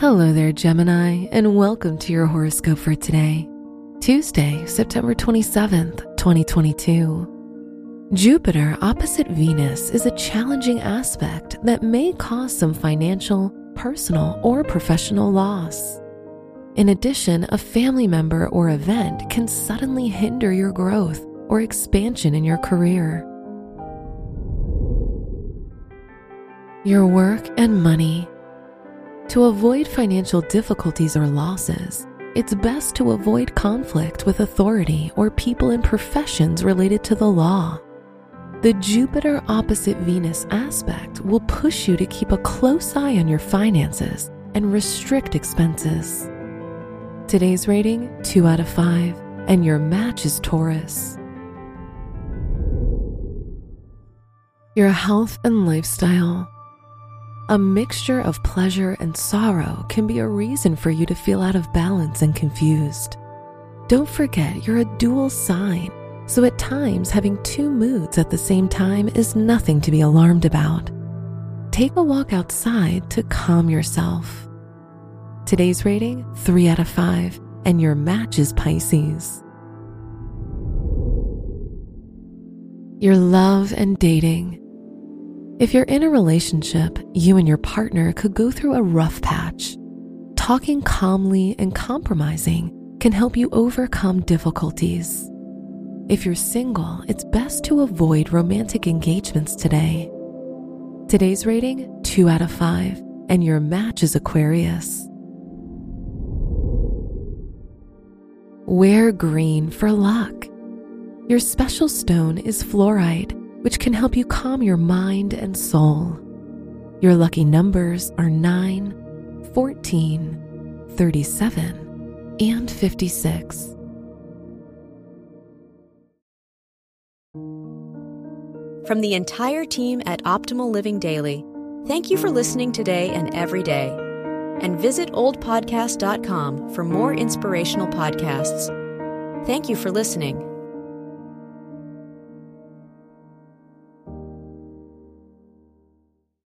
Hello there, Gemini, and welcome to your horoscope for today, Tuesday, September 27th, 2022. Jupiter opposite Venus is a challenging aspect that may cause some financial, personal, or professional loss. In addition, a family member or event can suddenly hinder your growth or expansion in your career. Your work and money. To avoid financial difficulties or losses, it's best to avoid conflict with authority or people in professions related to the law. The Jupiter opposite Venus aspect will push you to keep a close eye on your finances and restrict expenses. Today's rating 2 out of 5, and your match is Taurus. Your health and lifestyle. A mixture of pleasure and sorrow can be a reason for you to feel out of balance and confused. Don't forget you're a dual sign, so at times having two moods at the same time is nothing to be alarmed about. Take a walk outside to calm yourself. Today's rating 3 out of 5, and your match is Pisces. Your love and dating. If you're in a relationship, you and your partner could go through a rough patch. Talking calmly and compromising can help you overcome difficulties. If you're single, it's best to avoid romantic engagements today. Today's rating 2 out of 5, and your match is Aquarius. Wear green for luck. Your special stone is fluorite which can help you calm your mind and soul. Your lucky numbers are 9, 14, 37, and 56. From the entire team at Optimal Living Daily, thank you for listening today and every day. And visit oldpodcast.com for more inspirational podcasts. Thank you for listening.